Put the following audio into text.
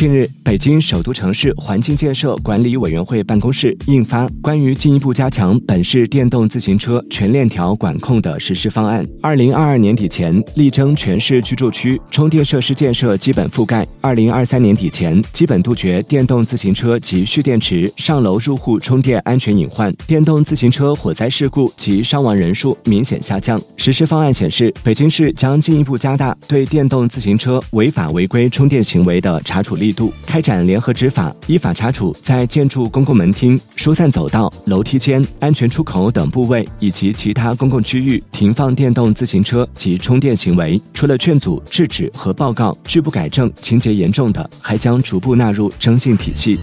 近日，北京首都城市环境建设管理委员会办公室印发《关于进一步加强本市电动自行车全链条管控的实施方案》，二零二二年底前力争全市居住区充电设施建设基本覆盖；二零二三年底前基本杜绝电动自行车及蓄电池上楼入户充电安全隐患，电动自行车火灾事故及伤亡人数明显下降。实施方案显示，北京市将进一步加大对电动自行车违法违规充电行为的查处力度，开展联合执法，依法查处在建筑公共门厅、疏散走道、楼梯间、安全出口等部位以及其他公共区域停放电动自行车及充电行为。除了劝阻、制止和报告拒不改正、情节严重的，还将逐步纳入征信体系。